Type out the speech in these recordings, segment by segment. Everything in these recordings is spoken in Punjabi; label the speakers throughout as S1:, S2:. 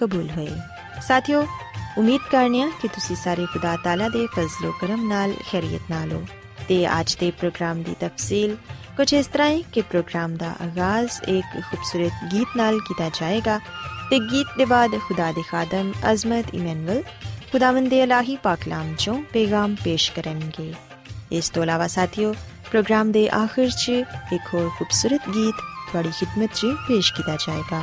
S1: ਕਬੂਲ ਹੋਏ ਸਾਥਿਓ ਉਮੀਦ ਕਰਨੀਆ ਕਿ ਤੁਸੀਂ ਸਾਰੇ ਖੁਦਾ ਤਾਲਾ ਦੇ ਫਜ਼ਲੋ ਕਰਮ ਨਾਲ ਖੈਰੀਅਤ ਨਾਲ ਹੋ ਤੇ ਅੱਜ ਦੇ ਪ੍ਰੋਗਰਾਮ ਦੀ ਤਫਸੀਲ ਕੁਝ ਇਸ ਤਰ੍ਹਾਂ ਹੈ ਕਿ ਪ੍ਰੋਗਰਾਮ ਦਾ ਆਗਾਜ਼ ਇੱਕ ਖੂਬਸੂਰਤ ਗੀਤ ਨਾਲ ਕੀਤਾ ਜਾਏਗਾ ਤੇ ਗੀਤ ਦੇ ਬਾਅਦ ਖੁਦਾ ਦੇ ਖਾਦਮ ਅਜ਼ਮਤ ਇਮਨੁਅਲ ਖੁਦਾਵੰਦ ਦੇ ਇਲਾਹੀ ਪਾਕਲਾਮ ਚੋਂ ਪੈਗਾਮ ਪੇਸ਼ ਕਰਨਗੇ ਇਸ ਤੋਂ ਇਲਾਵਾ ਸਾਥੀਓ ਪ੍ਰੋਗਰਾਮ ਦੇ ਆਖਿਰ 'ਚ ਇੱਕ ਹੋਰ ਖੂਬਸੂਰਤ ਗੀਤ ਤੁਹਾਡੀ ਖidmat 'ਚ ਪੇਸ਼ ਕੀਤਾ ਜਾਏਗਾ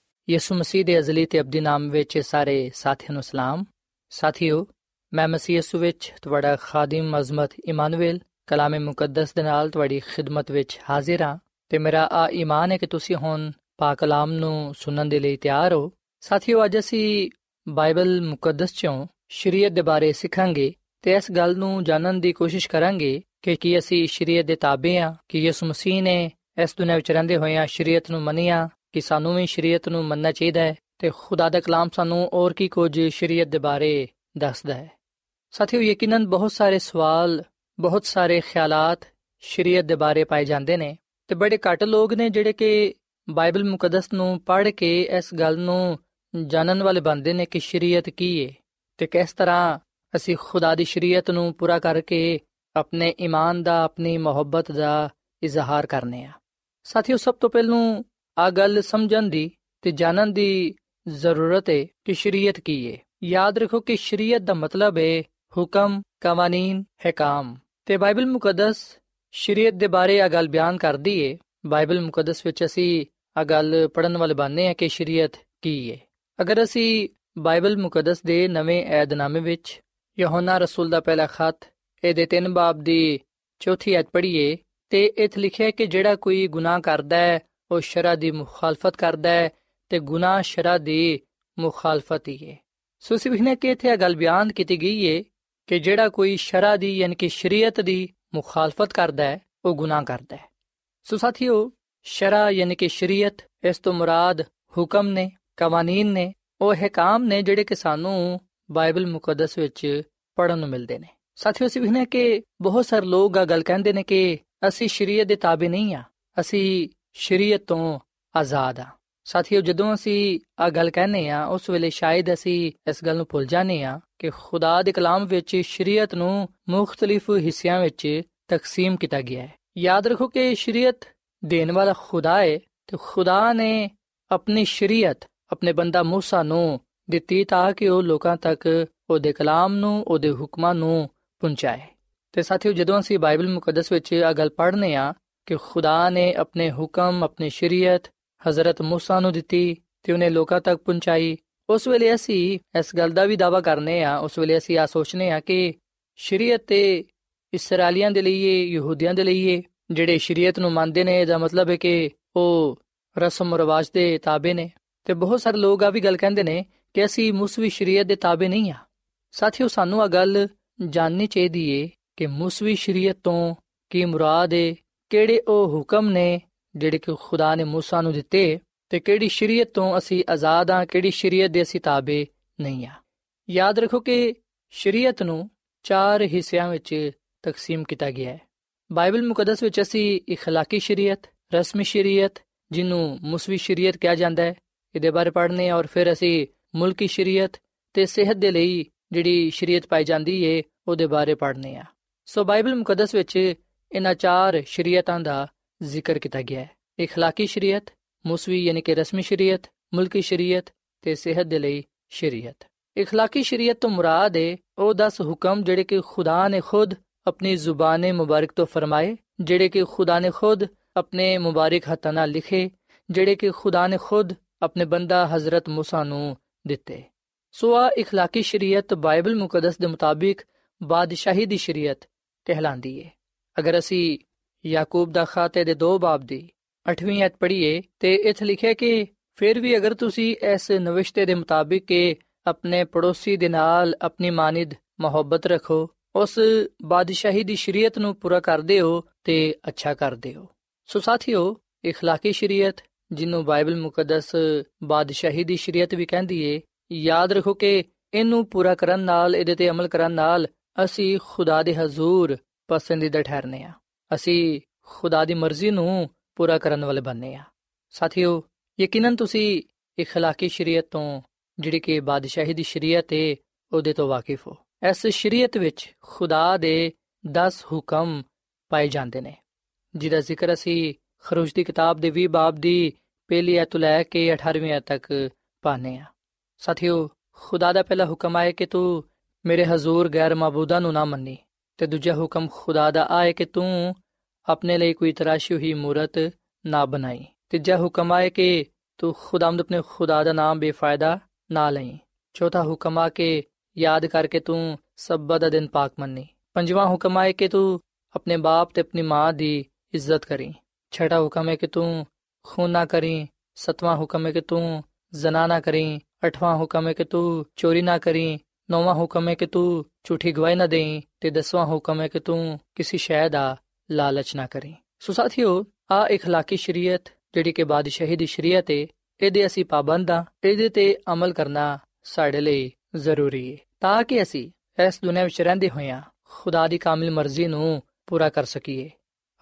S2: ਯਿਸੂ ਮਸੀਹ ਦੇ ਅਜ਼ਲੀ ਤੇ ਅਬਦੀ ਨਾਮ ਵਿੱਚ ਸਾਰੇ ਸਾਥੀਆਂ ਨੂੰ ਸਲਾਮ। ਸਾਥੀਓ, ਮੈਂ ਮਸੀਹ ਯਿਸੂ ਵਿੱਚ ਤੁਹਾਡਾ ਖਾਦਮ ਅਜ਼ਮਤ ਇਮਾਨੁਅਲ ਕਲਾਮੇ ਮੁਕੱਦਸ ਦੇ ਨਾਲ ਤੁਹਾਡੀ ਖਿਦਮਤ ਵਿੱਚ ਹਾਜ਼ਰ ਹਾਂ ਤੇ ਮੇਰਾ ਆ ਈਮਾਨ ਹੈ ਕਿ ਤੁਸੀਂ ਹੁਣ ਪਾਕ ਕਲਾਮ ਨੂੰ ਸੁਣਨ ਦੇ ਲਈ ਤਿਆਰ ਹੋ। ਸਾਥੀਓ, ਅੱਜ ਅਸੀਂ ਬਾਈਬਲ ਮੁਕੱਦਸ ਚੋਂ ਸ਼ਰੀਅਤ ਦੇ ਬਾਰੇ ਸਿੱਖਾਂਗੇ ਤੇ ਇਸ ਗੱਲ ਨੂੰ ਜਾਣਨ ਦੀ ਕੋਸ਼ਿਸ਼ ਕਰਾਂਗੇ ਕਿ ਕੀ ਅਸੀਂ ਸ਼ਰੀਅਤ ਦੇ ਤਾਬੇ ਹਾਂ, ਕਿ ਯਿਸੂ ਮਸੀਹ ਨੇ ਇਸ ਦੁਨੀਆਂ ਵਿੱਚ ਰਹਿੰਦੇ ਹੋਇਆਂ ਸ਼ਰੀਅਤ ਨੂੰ ਮੰਨਿਆ ਕਿ ਸਾਨੂੰ ਵੀ ਸ਼ਰੀਅਤ ਨੂੰ ਮੰਨਣਾ ਚਾਹੀਦਾ ਹੈ ਤੇ ਖੁਦਾ ਦਾ ਕਲਾਮ ਸਾਨੂੰ ਹੋਰ ਕੀ ਕੁਝ ਸ਼ਰੀਅਤ ਦੇ ਬਾਰੇ ਦੱਸਦਾ ਹੈ। ਸਾਥੀਓ, ਯਕੀਨਨ ਬਹੁਤ ਸਾਰੇ ਸਵਾਲ, ਬਹੁਤ ਸਾਰੇ ਖਿਆਲਾਤ ਸ਼ਰੀਅਤ ਦੇ ਬਾਰੇ ਪਾਏ ਜਾਂਦੇ ਨੇ ਤੇ ਬੜੇ ਘੱਟ ਲੋਕ ਨੇ ਜਿਹੜੇ ਕਿ ਬਾਈਬਲ ਮੁਕੱਦਸ ਨੂੰ ਪੜ੍ਹ ਕੇ ਇਸ ਗੱਲ ਨੂੰ ਜਾਣਨ ਵਾਲੇ ਬਣਦੇ ਨੇ ਕਿ ਸ਼ਰੀਅਤ ਕੀ ਹੈ ਤੇ ਕਿਸ ਤਰ੍ਹਾਂ ਅਸੀਂ ਖੁਦਾ ਦੀ ਸ਼ਰੀਅਤ ਨੂੰ ਪੂਰਾ ਕਰਕੇ ਆਪਣੇ ਈਮਾਨ ਦਾ, ਆਪਣੀ ਮੁਹੱਬਤ ਦਾ ਇਜ਼ਹਾਰ ਕਰਨੇ ਆ। ਸਾਥੀਓ, ਸਭ ਤੋਂ ਪਹਿਲਾਂ ਆ ਗੱਲ ਸਮਝਣ ਦੀ ਤੇ ਜਾਣਨ ਦੀ ਜ਼ਰੂਰਤ ਹੈ ਕਿ ਸ਼ਰੀਅਤ ਕੀ ਹੈ ਯਾਦ ਰੱਖੋ ਕਿ ਸ਼ਰੀਅਤ ਦਾ ਮਤਲਬ ਹੈ ਹੁਕਮ ਕਾਨੂੰਨ ਹਕਾਮ। ਤੇ ਬਾਈਬਲ ਮੁਕੱਦਸ ਸ਼ਰੀਅਤ ਦੇ ਬਾਰੇ ਆ ਗੱਲ ਬਿਆਨ ਕਰਦੀ ਏ। ਬਾਈਬਲ ਮੁਕੱਦਸ ਵਿੱਚ ਅਸੀਂ ਆ ਗੱਲ ਪੜਨ ਵਾਲੇ ਬਾਨੇ ਆ ਕਿ ਸ਼ਰੀਅਤ ਕੀ ਏ। ਅਗਰ ਅਸੀਂ ਬਾਈਬਲ ਮੁਕੱਦਸ ਦੇ ਨਵੇਂ ਏਧਨਾਮੇ ਵਿੱਚ ਯਹੋਨਾ ਰਸੂਲ ਦਾ ਪਹਿਲਾ ਖੱਤ, ਇਹਦੇ 3 ਬਾਬ ਦੀ ਚੌਥੀ ਐਤ ਪੜ੍ਹੀਏ ਤੇ ਇਥੇ ਲਿਖਿਆ ਕਿ ਜਿਹੜਾ ਕੋਈ ਗੁਨਾਹ ਕਰਦਾ ਹੈ ਉਹ ਸ਼ਰਾ ਦੀ ਮੁਖਾਲਫਤ ਕਰਦਾ ਹੈ ਤੇ ਗੁਨਾਹ ਸ਼ਰਾ ਦੀ ਮੁਖਾਲਫਤ ਹੀ ਹੈ। ਸੋ ਸਿਵਹਨੇ ਕਿ ਇਥੇ ਗੱਲ ਬਿਆਨ ਕੀਤੀ ਗਈ ਹੈ ਕਿ ਜਿਹੜਾ ਕੋਈ ਸ਼ਰਾ ਦੀ ਯਾਨੀ ਕਿ ਸ਼ਰੀਅਤ ਦੀ ਮੁਖਾਲਫਤ ਕਰਦਾ ਹੈ, ਉਹ ਗੁਨਾਹ ਕਰਦਾ ਹੈ। ਸੋ ਸਾਥੀਓ, ਸ਼ਰਾ ਯਾਨੀ ਕਿ ਸ਼ਰੀਅਤ, ਇਸ ਤੋਂ ਮੁਰਾਦ ਹੁਕਮ ਨੇ ਕਾਨੂੰਨ ਨੇ, ਉਹ ਹਕਾਮ ਨੇ ਜਿਹੜੇ ਕਿ ਸਾਨੂੰ ਬਾਈਬਲ ਮੁਕੱਦਸ ਵਿੱਚ ਪੜਨ ਨੂੰ ਮਿਲਦੇ ਨੇ। ਸਾਥੀਓ ਸਿਵਹਨੇ ਕਿ ਬਹੁਤ ਸਾਰੇ ਲੋਕ ਆ ਗੱਲ ਕਹਿੰਦੇ ਨੇ ਕਿ ਅਸੀਂ ਸ਼ਰੀਅਤ ਦੇ ਤਾਬੇ ਨਹੀਂ ਆ, ਅਸੀਂ ਸ਼ਰੀਅਤ ਤੋਂ ਆਜ਼ਾਦ ਆ ਸਾਥੀਓ ਜਦੋਂ ਅਸੀਂ ਆ ਗੱਲ ਕਹਿੰਨੇ ਆ ਉਸ ਵੇਲੇ ਸ਼ਾਇਦ ਅਸੀਂ ਇਸ ਗੱਲ ਨੂੰ ਭੁੱਲ ਜਾਂਦੇ ਆ ਕਿ ਖੁਦਾ ਦੇ ਕਲਾਮ ਵਿੱਚ ਸ਼ਰੀਅਤ ਨੂੰ ਮੁxtਲਿਫ ਹਿੱਸਿਆਂ ਵਿੱਚ ਤਕਸੀਮ ਕੀਤਾ ਗਿਆ ਹੈ ਯਾਦ ਰੱਖੋ ਕਿ ਸ਼ਰੀਅਤ ਦੇਣ ਵਾਲਾ ਖੁਦਾ ਹੈ ਤੇ ਖੁਦਾ ਨੇ ਆਪਣੀ ਸ਼ਰੀਅਤ ਆਪਣੇ ਬੰਦਾ موسی ਨੂੰ ਦਿੱਤੀ ਤਾਂ ਕਿ ਉਹ ਲੋਕਾਂ ਤੱਕ ਉਹਦੇ ਕਲਾਮ ਨੂੰ ਉਹਦੇ ਹੁਕਮਾਂ ਨੂੰ ਪਹੁੰਚਾਏ ਤੇ ਸਾਥੀਓ ਜਦੋਂ ਅਸੀਂ ਬਾਈਬਲ ਮੁਕੱਦਸ ਵਿੱਚ ਆ ਗੱਲ ਪੜ੍ਹਨੇ ਆ ਕਿ ਖੁਦਾ ਨੇ ਆਪਣੇ ਹੁਕਮ, ਆਪਣੀ ਸ਼ਰੀਅਤ حضرت موسی ਨੂੰ ਦਿੱਤੀ ਤੇ ਉਹਨੇ ਲੋਕਾਂ ਤੱਕ ਪਹੁੰਚਾਈ। ਉਸ ਵੇਲੇ ਅਸੀਂ ਇਸ ਗੱਲ ਦਾ ਵੀ ਦਾਵਾ ਕਰਨੇ ਆ, ਉਸ ਵੇਲੇ ਅਸੀਂ ਆ ਸੋਚਨੇ ਆ ਕਿ ਸ਼ਰੀਅਤ ਤੇ ਇਸرائیਲੀਆਂ ਦੇ ਲਈ ਯਹੂਦੀਆਂ ਦੇ ਲਈ ਜਿਹੜੇ ਸ਼ਰੀਅਤ ਨੂੰ ਮੰਨਦੇ ਨੇ, ਇਹਦਾ ਮਤਲਬ ਹੈ ਕਿ ਉਹ ਰਸਮ ਰਿਵਾਜ ਦੇ ਤਾਬੇ ਨੇ। ਤੇ ਬਹੁਤ ਸਾਰੇ ਲੋਕ ਆ ਵੀ ਗੱਲ ਕਹਿੰਦੇ ਨੇ ਕਿ ਅਸੀਂ ਮੂਸਵੀ ਸ਼ਰੀਅਤ ਦੇ ਤਾਬੇ ਨਹੀਂ ਆ। ਸਾਥੀਓ, ਸਾਨੂੰ ਆ ਗੱਲ ਜਾਣਨੀ ਚਾਹੀਦੀ ਏ ਕਿ ਮੂਸਵੀ ਸ਼ਰੀਅਤ ਤੋਂ ਕੀ ਮੁਰਾਦ ਏ ਕਿਹੜੇ ਉਹ ਹੁਕਮ ਨੇ ਜਿਹੜੇ ਕਿ ਖੁਦਾ ਨੇ موسی ਨੂੰ ਦਿੱਤੇ ਤੇ ਕਿਹੜੀ ਸ਼ਰੀਅਤ ਤੋਂ ਅਸੀਂ ਆਜ਼ਾਦ ਆ ਕਿਹੜੀ ਸ਼ਰੀਅਤ ਦੇ ਅਸੀਂ ਤਾਬੇ ਨਹੀਂ ਆ ਯਾਦ ਰੱਖੋ ਕਿ ਸ਼ਰੀਅਤ ਨੂੰ ਚਾਰ ਹਿੱਸਿਆਂ ਵਿੱਚ ਤਕਸੀਮ ਕੀਤਾ ਗਿਆ ਹੈ ਬਾਈਬਲ ਮੁਕੱਦਸ ਵਿੱਚ ਅਸੀਂ اخلاقی ਸ਼ਰੀਅਤ ਰਸਮੀ ਸ਼ਰੀਅਤ ਜਿਹਨੂੰ ਮੁਸਵੀ ਸ਼ਰੀਅਤ ਕਿਹਾ ਜਾਂਦਾ ਹੈ ਇਹਦੇ ਬਾਰੇ ਪੜ੍ਹਨੇ ਔਰ ਫਿਰ ਅਸੀਂ ਮੁਲਕੀ ਸ਼ਰੀਅਤ ਤੇ ਸਿਹਤ ਦੇ ਲਈ ਜਿਹੜੀ ਸ਼ਰੀਅਤ ਪਾਈ ਜਾਂਦੀ ਏ ਉਹਦੇ ਬਾਰੇ ਪੜ੍ਹਨੇ ਆ ਸੋ ਬਾਈਬਲ ਮੁਕੱਦਸ ਵਿੱਚ ਇਹਨਾਂ ਚਾਰ ਸ਼ਰੀਅਤਾਂ ਦਾ ਜ਼ਿਕਰ ਕੀਤਾ ਗਿਆ ਹੈ اخلاقی ਸ਼ਰੀਅਤ ਮੁਸਵੀ ਯਾਨੀ ਕਿ ਰਸਮੀ ਸ਼ਰੀਅਤ ਮੁਲਕੀ ਸ਼ਰੀਅਤ ਤੇ ਸਿਹਤ ਦੇ ਲਈ ਸ਼ਰੀਅਤ اخلاقی ਸ਼ਰੀਅਤ ਤੋਂ ਮੁਰਾਦ ਹੈ ਉਹ 10 ਹੁਕਮ ਜਿਹੜੇ ਕਿ ਖੁਦਾ ਨੇ ਖੁਦ ਆਪਣੀ ਜ਼ੁਬਾਨ ਮੁਬਾਰਕ ਤੋਂ ਫਰਮਾਏ ਜਿਹੜੇ ਕਿ ਖੁਦਾ ਨੇ ਖੁਦ ਆਪਣੇ ਮੁਬਾਰਕ ਹੱਥਾਂ ਨਾਲ ਲਿਖੇ ਜਿਹੜੇ ਕਿ ਖੁਦਾ ਨੇ ਖੁਦ ਆਪਣੇ ਬੰਦਾ ਹਜ਼ਰਤ موسی ਨੂੰ ਦਿੱਤੇ ਸੋ ਆ اخلاقی ਸ਼ਰੀਅਤ ਬਾਈਬਲ ਮੁਕੱਦਸ ਦੇ ਮੁਤਾਬਿਕ ਬਾਦਸ਼ਾਹੀ ਦੀ ਸ਼ਰੀਅਤ ਕਹਿਲਾਂਦੀ ਏ ਅਗਰ ਅਸੀਂ ਯਾਕੂਬ ਦਾ ਖਾਤੇ ਦੇ ਦੋ ਬਾਬ ਦੀ 8ਵੀਂ ਐਤ ਪੜ੍ਹੀਏ ਤੇ ਇੱਥੇ ਲਿਖਿਆ ਕਿ ਫਿਰ ਵੀ ਅਗਰ ਤੁਸੀਂ ਇਸ ਨਵਿਸ਼ਤੇ ਦੇ ਮੁਤਾਬਿਕ ਕਿ ਆਪਣੇ ਪੜੋਸੀ ਦੇ ਨਾਲ ਆਪਣੀ ਮਾਨਿਦ ਮੁਹੱਬਤ ਰੱਖੋ ਉਸ ਬਾਦਸ਼ਾਹੀ ਦੀ ਸ਼ਰੀਅਤ ਨੂੰ ਪੂਰਾ ਕਰਦੇ ਹੋ ਤੇ ਅੱਛਾ ਕਰਦੇ ਹੋ ਸੋ ਸਾਥੀਓ اخلاقی ਸ਼ਰੀਅਤ ਜਿਹਨੂੰ ਬਾਈਬਲ ਮੁਕੱਦਸ ਬਾਦਸ਼ਾਹੀ ਦੀ ਸ਼ਰੀਅਤ ਵੀ ਕਹਿੰਦੀ ਏ ਯਾਦ ਰੱਖੋ ਕਿ ਇਹਨੂੰ ਪੂਰਾ ਕਰਨ ਨਾਲ ਇਹਦੇ ਤੇ ਅਮਲ ਕਰਨ ਨਾਲ ਅਸੀਂ ਖੁਦਾ ਦੇ ਹਜ਼ੂਰ ਪਸੰਦੀਦਾ ਠਹਿਰਨੇ ਆ ਅਸੀਂ ਖੁਦਾ ਦੀ ਮਰਜ਼ੀ ਨੂੰ ਪੂਰਾ ਕਰਨ ਵਾਲੇ ਬਣਨੇ ਆ ਸਾਥੀਓ ਯਕੀਨਨ ਤੁਸੀਂ اخلاقی ਸ਼ਰੀਅਤ ਤੋਂ ਜਿਹੜੀ ਕਿ ਬਾਦਸ਼ਾਹੀ ਦੀ ਸ਼ਰੀਅਤ ਏ ਉਹਦੇ ਤੋਂ ਵਾਕਿਫ ਹੋ ਇਸ ਸ਼ਰੀਅਤ ਵਿੱਚ ਖੁਦਾ ਦੇ 10 ਹੁਕਮ ਪਾਏ ਜਾਂਦੇ ਨੇ ਜਿਹਦਾ ਜ਼ਿਕਰ ਅਸੀਂ ਖਰੂਜ ਦੀ ਕਿਤਾਬ ਦੇ 20 ਬਾਬ ਦੀ ਪਹਿਲੀ ਐਤ ਲੈ ਕੇ 18ਵੀਂ ਐਤ ਤੱਕ ਪਾਣੇ ਆ ਸਾਥੀਓ ਖੁਦਾ ਦਾ ਪਹਿਲਾ ਹੁਕਮ ਆਏ ਕਿ ਤੂੰ ਮੇਰੇ ਹਜ਼ੂਰ ਗੈਰ ਮਾਬੂਦਾਂ ਨੂੰ ਨਾ ਮੰਨੀ ਤੇ ਦੂਜਾ ਹੁਕਮ ਖੁਦਾ ਦਾ ਆਏ ਕਿ ਤੂੰ ਆਪਣੇ ਲਈ ਕੋਈ ਤਰਾਸ਼ੀ ਹੋਈ ਮੂਰਤ ਨਾ ਬਣਾਈ ਤੀਜਾ ਹੁਕਮ ਆਏ ਕਿ ਤੂੰ ਖੁਦਾਮਦ ਆਪਣੇ ਖੁਦਾ ਦਾ ਨਾਮ ਬੇਫਾਇਦਾ ਨਾ ਲਈ ਚੌਥਾ ਹੁਕਮ ਆ ਕਿ ਯਾਦ ਕਰਕੇ ਤੂੰ ਸਬਤ ਦਾ ਦਿਨ ਪਾਕ ਮੰਨੀ ਪੰਜਵਾਂ ਹੁਕਮ ਆਏ ਕਿ ਤੂੰ ਆਪਣੇ ਬਾਪ ਤੇ ਆਪਣੀ ਮਾਂ ਦੀ ਇੱਜ਼ਤ ਕਰੀ ਛਠਾ ਹੁਕਮ ਹੈ ਕਿ ਤੂੰ ਖੂਨ ਨਾ ਕਰੀ ਸਤਵਾਂ ਹੁਕਮ ਹੈ ਕਿ ਤੂੰ ਜ਼ਨਾ ਨਾ ਕਰੀ ਅਠਵਾਂ ਹੁਕਮ ਹੈ ਕਿ ਤੂੰ ਚੋਰੀ ਨਾ ਕਰੀ ਨੌਵਾਂ ਹੁਕਮ ਹੈ ਕਿ ਤੂੰ ਝੂਠੀ ਗਵਾਹੀ ਨਾ ਦੇਈ ਤੇ ਦਸਵਾਂ ਹੁਕਮ ਹੈ ਕਿ ਤੂੰ ਕਿਸੇ ਸ਼ੈ ਦਾ ਲਾਲਚ ਨਾ ਕਰੀ ਸੋ ਸਾਥੀਓ ਆ اخلاقی ਸ਼ਰੀਅਤ ਜਿਹੜੀ ਕਿ ਬਾਦਸ਼ਾਹੀ ਦੀ ਸ਼ਰੀਅਤ ਹੈ ਇਹਦੇ ਅਸੀਂ ਪਾਬੰਦ ਆ ਇਹਦੇ ਤੇ ਅਮਲ ਕਰਨਾ ਸਾਡੇ ਲਈ ਜ਼ਰੂਰੀ ਹੈ ਤਾਂ ਕਿ ਅਸੀਂ ਇਸ ਦੁਨੀਆਂ ਵਿੱਚ ਰਹਿੰਦੇ ਹੋਇਆਂ ਖੁਦਾ ਦੀ ਕਾਮਿਲ ਮਰਜ਼ੀ ਨੂੰ ਪੂਰਾ ਕਰ ਸਕੀਏ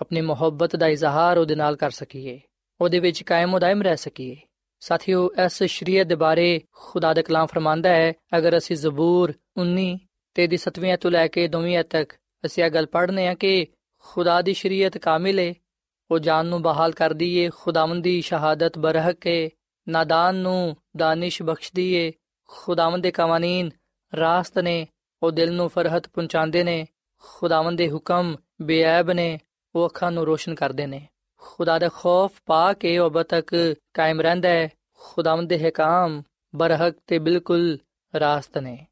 S2: ਆਪਣੀ ਮੁਹੱਬਤ ਦਾ ਇਜ਼ਹਾਰ ਉਹਦੇ ਨਾਲ ਕਰ ਸਕੀਏ ਉਹਦੇ ਵਿੱਚ ਕਾਇਮ ਉਦਾਇਮ ਰਹਿ ਸਕੀਏ ਸਾਥੀਓ, ਇਸ ਸ਼ਰੀਅਤ ਦੇ ਬਾਰੇ ਖੁਦਾ ਦਾ ਕਲਾਮ ਫਰਮਾਂਦਾ ਹੈ, ਅਗਰ ਅਸੀਂ ਜ਼ਬੂਰ 19 ਤੇ ਦੀ 7ਵੀਂ ਤੋਂ ਲੈ ਕੇ 2ਵੀਂ ਤੱਕ ਅਸੀਂ ਇਹ ਗੱਲ ਪੜ੍ਹਨੇ ਆ ਕਿ ਖੁਦਾ ਦੀ ਸ਼ਰੀਅਤ ਕਾਮਿਲ ਹੈ ਉਹ ਜਾਨ ਨੂੰ ਬਹਾਲ ਕਰਦੀ ਏ, ਖੁਦਾਵੰਦ ਦੀ ਸ਼ਹਾਦਤ ਬਰਹਕ ਹੈ ਨਾਦਾਨ ਨੂੰ ਦਾਨਿਸ਼ ਬਖਸ਼ਦੀ ਏ, ਖੁਦਾਵੰਦ ਦੇ ਕਾਨੂੰਨ ਰਾਸਤ ਨੇ, ਉਹ ਦਿਲ ਨੂੰ ਫਰਹਤ ਪਹੁੰਚਾਉਂਦੇ ਨੇ, ਖੁਦਾਵੰਦ ਦੇ ਹੁਕਮ ਬੇਅਬ ਨੇ, ਉਹ ਅੱਖਾਂ ਨੂੰ ਰੋਸ਼ਨ ਕਰਦੇ ਨੇ। ਖੁਦਾ ਦਾ ਖੌਫ ਪਾ ਕੇ ਉਹ ਅਬ ਤੱਕ ਕਾਇਮ ਰਹਿੰਦਾ ਹੈ। ਖੁਦਾਵੰਦ ਦੇ ਹਕਾਮ ਬਰਹਕ ਤੇ ਬਿਲਕੁਲ ਰਾਸਤ ਨੇ।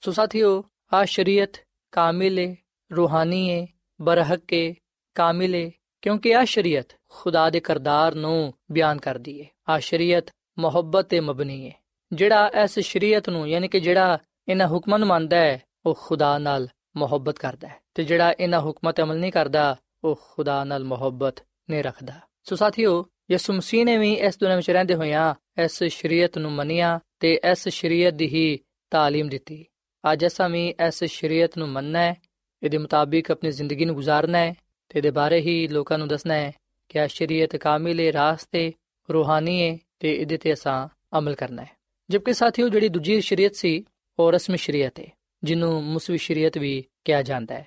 S2: ਸੋ ਸਾਥੀਓ ਆ ਸ਼ਰੀਅਤ ਕਾਮਿਲ ਹੈ ਰੂਹਾਨੀ ਹੈ ਬਰਹਕ ਹੈ ਕਾਮਿਲ ਹੈ ਕਿਉਂਕਿ ਆ ਸ਼ਰੀਅਤ ਖੁਦਾ ਦੇ ਕਰਦਾਰ ਨੂੰ ਬਿਆਨ ਕਰਦੀ ਹੈ ਆ ਸ਼ਰੀਅਤ ਮੁਹੱਬਤ ਤੇ ਮਬਨੀ ਹੈ ਜਿਹੜਾ ਇਸ ਸ਼ਰੀਅਤ ਨੂੰ, ਯਾਨੀ ਕਿ ਜਿਹੜਾ ਇਹਨਾਂ ਹੁਕਮਾਂ ਨੂੰ ਮੰਨਦਾ ਹੈ, ਉਹ ਖੁਦਾ ਨਾਲ ਮੁਹੱਬਤ ਕਰਦਾ ਹੈ। ਤੇ ਜਿਹੜਾ ਇਹਨਾਂ ਹੁਕਮਾਂ ਤੇ ਅਮਲ ਨਹੀਂ ਕਰਦਾ, ਉਹ ਖੁਦਾ ਨਾਲ ਮੁਹੱਬਤ ਨਹੀਂ ਰੱਖਦਾ। ਸੋ ਸਾਥੀਓ, ਯਿਸੂ ਮਸੀਹ ਨੇ ਵੀ ਇਸ ਦੁਨੀਆਂ ਵਿੱਚ ਰਹਿੰਦੇ ਹੋਇਆਂ ਇਸ ਸ਼ਰੀਅਤ ਨੂੰ ਮੰਨਿਆ ਤੇ ਇਸ ਸ਼ਰੀਅਤ ਦੀ ਹੀ تعلیم ਦਿੱਤੀ। ਅੱਜ ਅਸਾਂ ਵੀ ਇਸ ਸ਼ਰੀਅਤ ਨੂੰ ਮੰਨਣਾ ਹੈ, ਇਹਦੇ ਮੁਤਾਬਿਕ ਆਪਣੀ ਜ਼ਿੰਦਗੀ ਨੂੰ گزارਣਾ ਹੈ ਤੇ ਇਹਦੇ ਬਾਰੇ ਹੀ ਲੋਕਾਂ ਨੂੰ ਦੱਸਣਾ ਹੈ ਕਿ ਆ ਸ਼ਰੀਅਤ ਕਾਮਿਲ ਹੈ, ਰਾਸਤੇ ਰੂਹਾਨੀ ਹੈ ਤੇ ਇਹਦੇ ਤੇ ਅਸਾਂ ਅਮਲ ਕਰਨਾ ਹੈ। ਜਦਕਿ ਸਾਥੀਓ, ਜਿਹੜੀ ਦੂਜੀ ਸ਼ਰੀਅਤ ਸੀ, ਉਹ ਰਸਮ ਸ਼ਰੀਅਤ ਹੈ, ਜਿਹਨੂੰ ਮੁਸਵੀ ਸ਼ਰੀਅਤ ਵੀ ਕਿਹਾ ਜਾਂਦਾ ਹੈ।